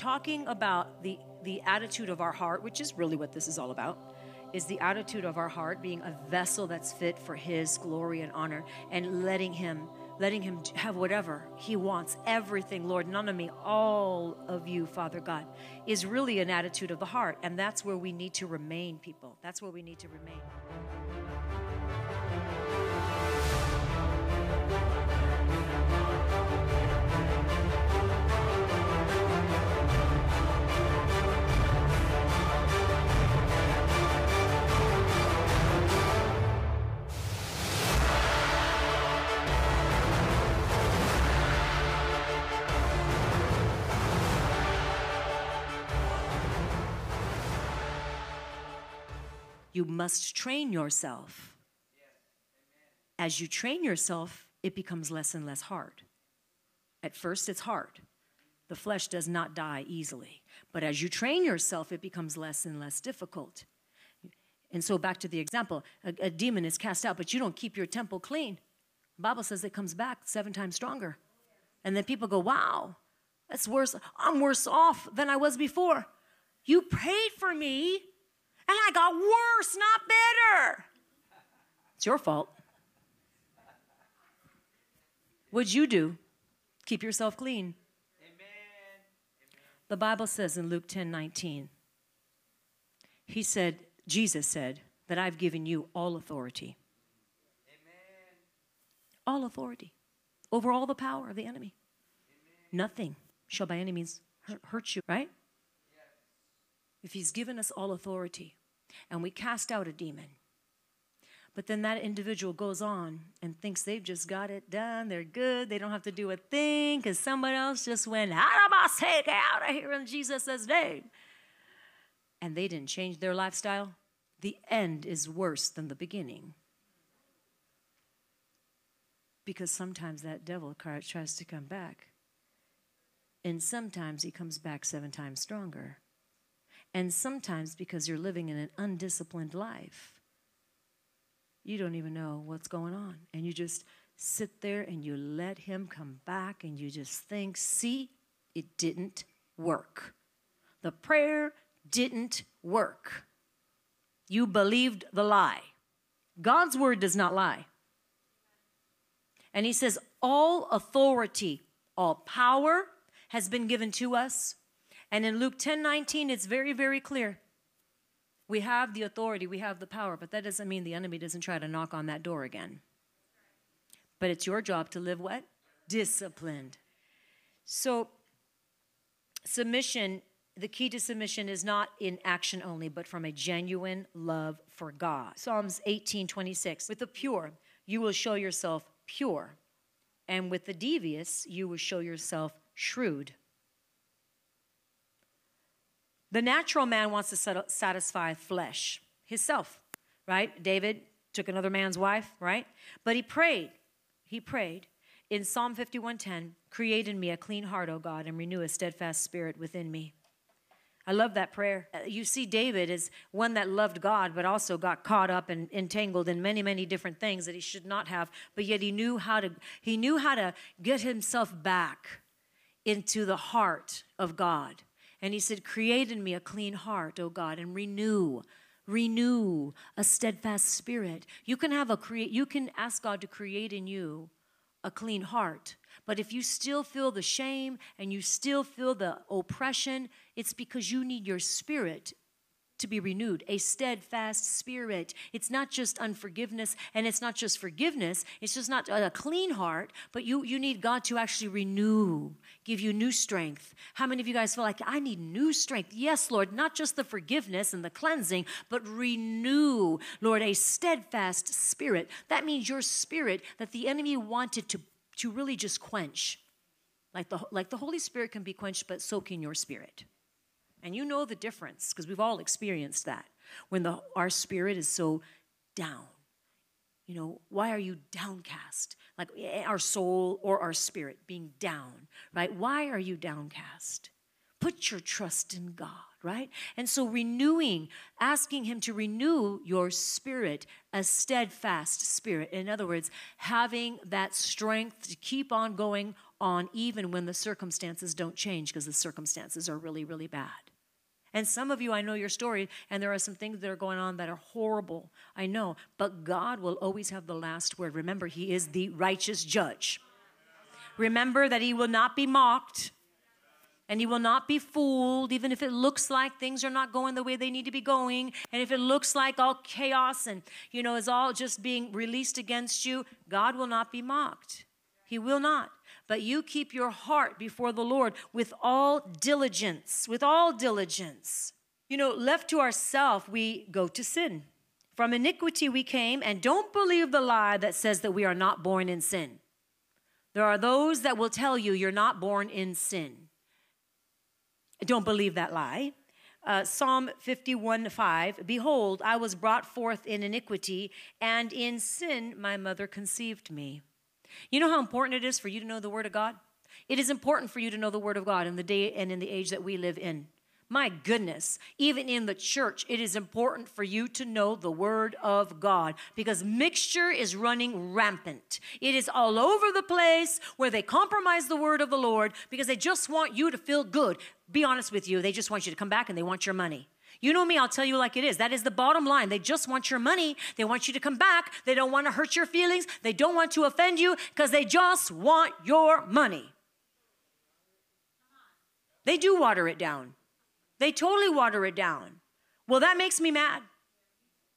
talking about the, the attitude of our heart, which is really what this is all about, is the attitude of our heart being a vessel that's fit for His glory and honor and letting Him letting him have whatever he wants everything lord none of me all of you father god is really an attitude of the heart. And that's where we need to remain people. That's where we need to remain You must train yourself. As you train yourself, it becomes less and less hard. At first, it's hard. The flesh does not die easily. But as you train yourself, it becomes less and less difficult. And so, back to the example a, a demon is cast out, but you don't keep your temple clean. The Bible says it comes back seven times stronger. And then people go, wow, that's worse. I'm worse off than I was before. You prayed for me and I got worse, not better. It's your fault. What'd you do? Keep yourself clean. Amen. The Bible says in Luke 10 19, He said, Jesus said, that I've given you all authority. Amen. All authority over all the power of the enemy. Amen. Nothing shall by any means hurt you, right? Yes. If He's given us all authority, and we cast out a demon. But then that individual goes on and thinks they've just got it done. They're good. They don't have to do a thing because somebody else just went, take out of here in Jesus' name. And they didn't change their lifestyle. The end is worse than the beginning. Because sometimes that devil tries to come back. And sometimes he comes back seven times stronger. And sometimes, because you're living in an undisciplined life, you don't even know what's going on. And you just sit there and you let him come back and you just think, see, it didn't work. The prayer didn't work. You believed the lie. God's word does not lie. And he says, all authority, all power has been given to us and in Luke 10 19, it's very, very clear. We have the authority, we have the power, but that doesn't mean the enemy doesn't try to knock on that door again. But it's your job to live what? Disciplined. So, submission, the key to submission is not in action only, but from a genuine love for God. Psalms 18 26. With the pure, you will show yourself pure, and with the devious, you will show yourself shrewd. The natural man wants to satisfy flesh, himself, right? David took another man's wife, right? But he prayed. He prayed in Psalm 51:10, "Create in me a clean heart, O God, and renew a steadfast spirit within me." I love that prayer. Uh, you see, David is one that loved God, but also got caught up and entangled in many, many different things that he should not have. But yet he knew how to he knew how to get himself back into the heart of God. And he said, Create in me a clean heart, O God, and renew, renew a steadfast spirit. You can have a create, you can ask God to create in you a clean heart. But if you still feel the shame and you still feel the oppression, it's because you need your spirit to be renewed, a steadfast spirit. It's not just unforgiveness and it's not just forgiveness. It's just not a clean heart, but you, you need God to actually renew, give you new strength. How many of you guys feel like, I need new strength? Yes, Lord, not just the forgiveness and the cleansing, but renew, Lord, a steadfast spirit. That means your spirit that the enemy wanted to, to really just quench. Like the, like the Holy Spirit can be quenched, but so can your spirit. And you know the difference because we've all experienced that when the, our spirit is so down. You know, why are you downcast? Like eh, our soul or our spirit being down, right? Why are you downcast? Put your trust in God, right? And so renewing, asking Him to renew your spirit, a steadfast spirit. In other words, having that strength to keep on going on even when the circumstances don't change because the circumstances are really, really bad. And some of you, I know your story, and there are some things that are going on that are horrible. I know. But God will always have the last word. Remember, He is the righteous judge. Remember that He will not be mocked and He will not be fooled, even if it looks like things are not going the way they need to be going. And if it looks like all chaos and, you know, is all just being released against you, God will not be mocked. He will not but you keep your heart before the Lord with all diligence, with all diligence. You know, left to ourselves, we go to sin. From iniquity we came, and don't believe the lie that says that we are not born in sin. There are those that will tell you you're not born in sin. Don't believe that lie. Uh, Psalm 51 5 Behold, I was brought forth in iniquity, and in sin my mother conceived me. You know how important it is for you to know the Word of God? It is important for you to know the Word of God in the day and in the age that we live in. My goodness, even in the church, it is important for you to know the Word of God because mixture is running rampant. It is all over the place where they compromise the Word of the Lord because they just want you to feel good. Be honest with you, they just want you to come back and they want your money. You know me, I'll tell you like it is. That is the bottom line. They just want your money. They want you to come back. They don't want to hurt your feelings. They don't want to offend you because they just want your money. They do water it down. They totally water it down. Well, that makes me mad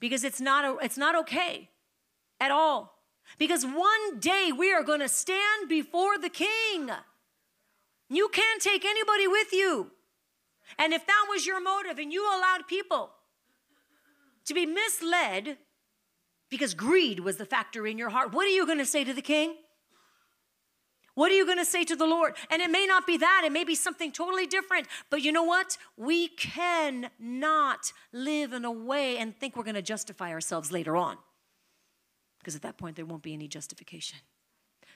because it's not, a, it's not okay at all. Because one day we are going to stand before the king. You can't take anybody with you. And if that was your motive and you allowed people to be misled because greed was the factor in your heart, what are you going to say to the king? What are you going to say to the Lord? And it may not be that, it may be something totally different. But you know what? We cannot live in a way and think we're going to justify ourselves later on. Because at that point, there won't be any justification.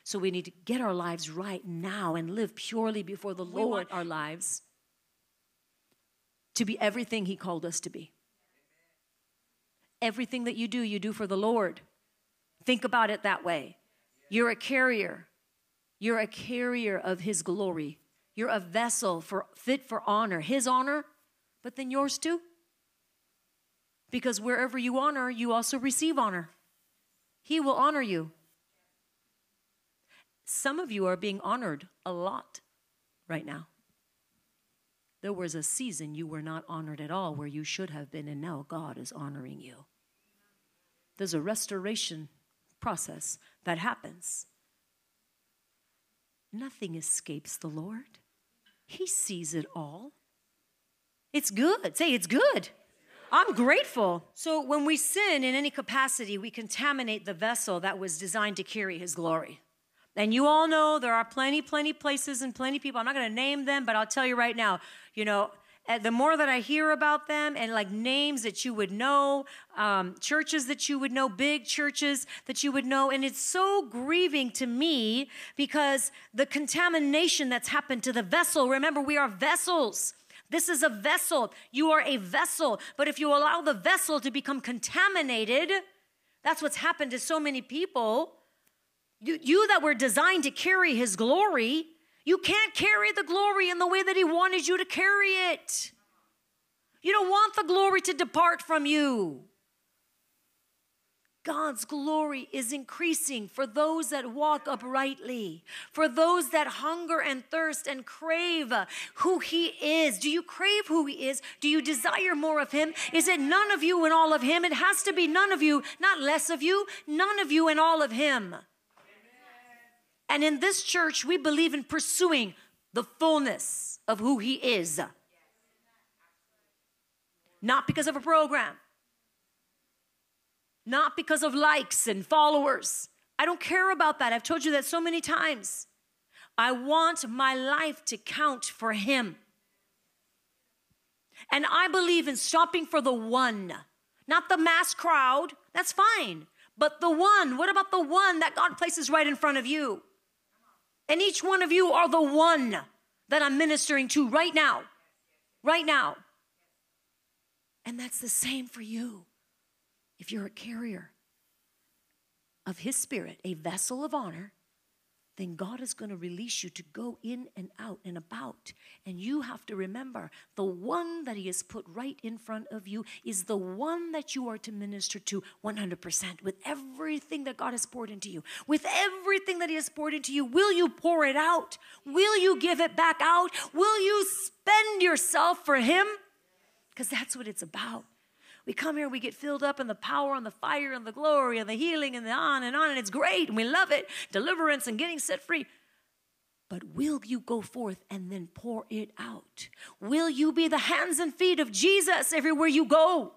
So we need to get our lives right now and live purely before the Lord our lives to be everything He called us to be. Everything that you do, you do for the Lord. Think about it that way. You're a carrier. You're a carrier of His glory. You're a vessel for fit for honor, His honor, but then yours too. Because wherever you honor, you also receive honor. He will honor you. Some of you are being honored a lot right now. There was a season you were not honored at all where you should have been, and now God is honoring you. There's a restoration process that happens. Nothing escapes the Lord, He sees it all. It's good. Say, it's good. I'm grateful. So, when we sin in any capacity, we contaminate the vessel that was designed to carry His glory. And you all know there are plenty, plenty places and plenty people. I'm not going to name them, but I'll tell you right now, you know, eh, the more that I hear about them and like names that you would know, um, churches that you would know, big churches that you would know. And it's so grieving to me because the contamination that's happened to the vessel. Remember, we are vessels. This is a vessel. You are a vessel. But if you allow the vessel to become contaminated, that's what's happened to so many people. You, you that were designed to carry his glory, you can't carry the glory in the way that he wanted you to carry it. You don't want the glory to depart from you. God's glory is increasing for those that walk uprightly, for those that hunger and thirst and crave who He is. Do you crave who He is? Do you desire more of Him? Is it none of you and all of Him? It has to be none of you, not less of you, none of you and all of Him. And in this church, we believe in pursuing the fullness of who He is. Not because of a program, not because of likes and followers. I don't care about that. I've told you that so many times. I want my life to count for Him. And I believe in stopping for the one, not the mass crowd. That's fine. But the one, what about the one that God places right in front of you? And each one of you are the one that I'm ministering to right now. right now. And that's the same for you. If you're a carrier of His Spirit, a vessel of honor, then God is going to release you to go in and out and about. And you have to remember the one that He has put right in front of you is the one that you are to minister to 100% with everything that God has poured into you. With everything that He has poured into you, will you pour it out? Will you give it back out? Will you spend yourself for Him? Because that's what it's about. We come here, we get filled up in the power and the fire and the glory and the healing and the on and on, and it's great and we love it deliverance and getting set free. But will you go forth and then pour it out? Will you be the hands and feet of Jesus everywhere you go?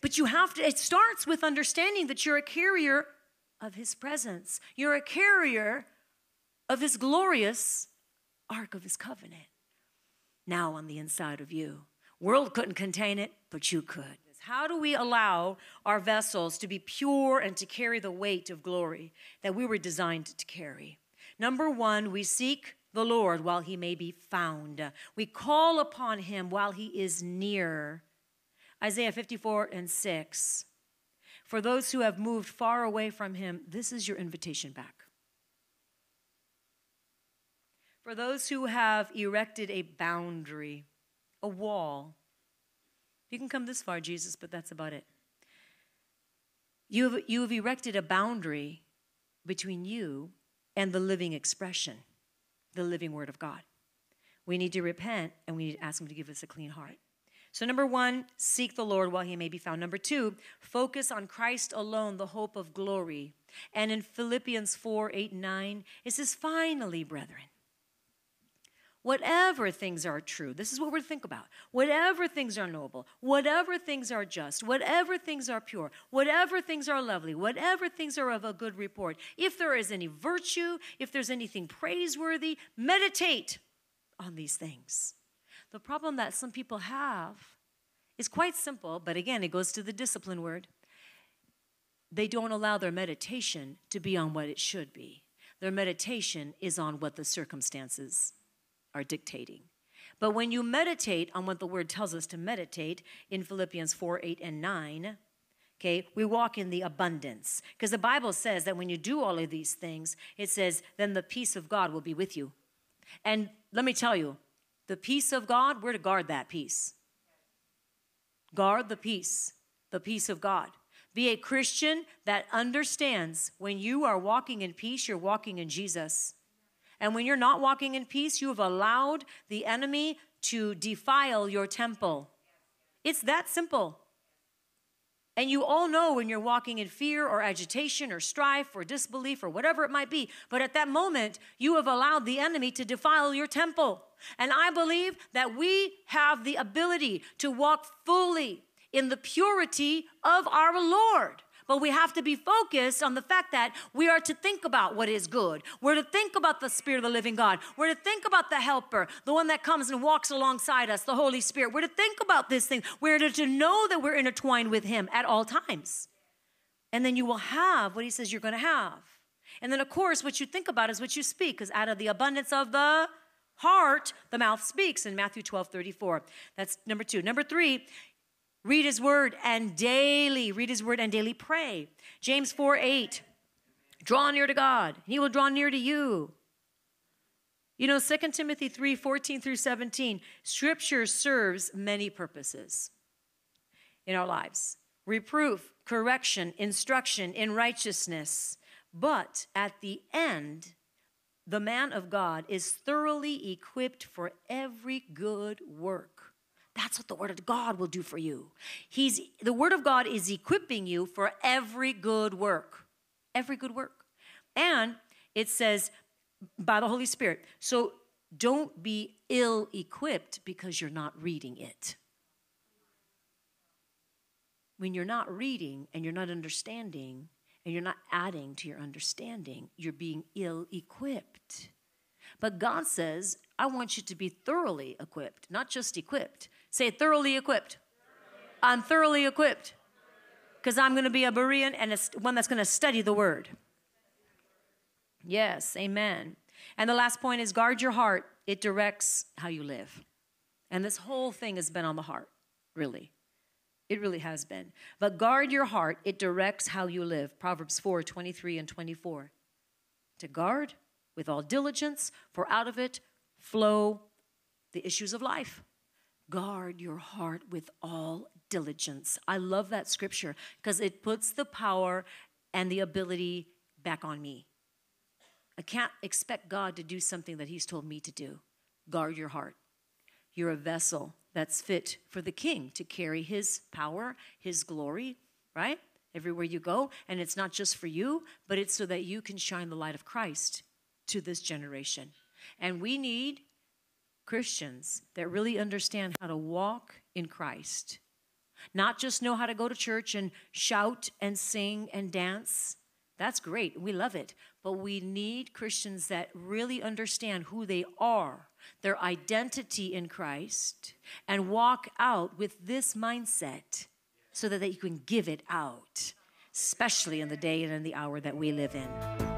But you have to, it starts with understanding that you're a carrier of His presence, you're a carrier of His glorious ark of His covenant now on the inside of you. World couldn't contain it, but you could. How do we allow our vessels to be pure and to carry the weight of glory that we were designed to carry? Number one, we seek the Lord while he may be found. We call upon him while he is near. Isaiah 54 and 6. For those who have moved far away from him, this is your invitation back. For those who have erected a boundary, a wall. You can come this far, Jesus, but that's about it. You have, you have erected a boundary between you and the living expression, the living Word of God. We need to repent and we need to ask Him to give us a clean heart. So, number one, seek the Lord while He may be found. Number two, focus on Christ alone, the hope of glory. And in Philippians 4 8 9, it says, Finally, brethren, whatever things are true, this is what we're to think about. Whatever things are noble, whatever things are just, whatever things are pure, whatever things are lovely, whatever things are of a good report, if there is any virtue, if there's anything praiseworthy, meditate on these things. The problem that some people have is quite simple, but again, it goes to the discipline word. They don't allow their meditation to be on what it should be. Their meditation is on what the circumstances are dictating. But when you meditate on what the word tells us to meditate in Philippians 4 8 and 9, okay, we walk in the abundance. Because the Bible says that when you do all of these things, it says, then the peace of God will be with you. And let me tell you, the peace of God, we're to guard that peace. Guard the peace, the peace of God. Be a Christian that understands when you are walking in peace, you're walking in Jesus. And when you're not walking in peace, you have allowed the enemy to defile your temple. It's that simple. And you all know when you're walking in fear or agitation or strife or disbelief or whatever it might be. But at that moment, you have allowed the enemy to defile your temple. And I believe that we have the ability to walk fully in the purity of our Lord. But we have to be focused on the fact that we are to think about what is good. We're to think about the Spirit of the living God. We're to think about the helper, the one that comes and walks alongside us, the Holy Spirit. We're to think about this thing. We're to, to know that we're intertwined with Him at all times. And then you will have what He says you're going to have. And then, of course, what you think about is what you speak, because out of the abundance of the heart, the mouth speaks in Matthew 12 34. That's number two. Number three, Read his word and daily, read his word and daily pray. James 4 8. Draw near to God, and he will draw near to you. You know, 2 Timothy 3 14 through 17, scripture serves many purposes in our lives reproof, correction, instruction in righteousness. But at the end, the man of God is thoroughly equipped for every good work. That's what the word of God will do for you. He's the word of God is equipping you for every good work. Every good work. And it says by the Holy Spirit. So don't be ill equipped because you're not reading it. When you're not reading and you're not understanding and you're not adding to your understanding, you're being ill equipped. But God says, I want you to be thoroughly equipped, not just equipped. Say thoroughly equipped. I'm thoroughly equipped because I'm going to be a Berean and a, one that's going to study the word. Yes, amen. And the last point is guard your heart. It directs how you live. And this whole thing has been on the heart, really. It really has been. But guard your heart, it directs how you live. Proverbs 4 23 and 24. To guard with all diligence, for out of it flow the issues of life. Guard your heart with all diligence. I love that scripture because it puts the power and the ability back on me. I can't expect God to do something that He's told me to do. Guard your heart. You're a vessel that's fit for the king to carry his power, his glory, right? Everywhere you go. And it's not just for you, but it's so that you can shine the light of Christ to this generation. And we need Christians that really understand how to walk in Christ, not just know how to go to church and shout and sing and dance. That's great. We love it. But we need Christians that really understand who they are their identity in Christ and walk out with this mindset so that you can give it out, especially in the day and in the hour that we live in.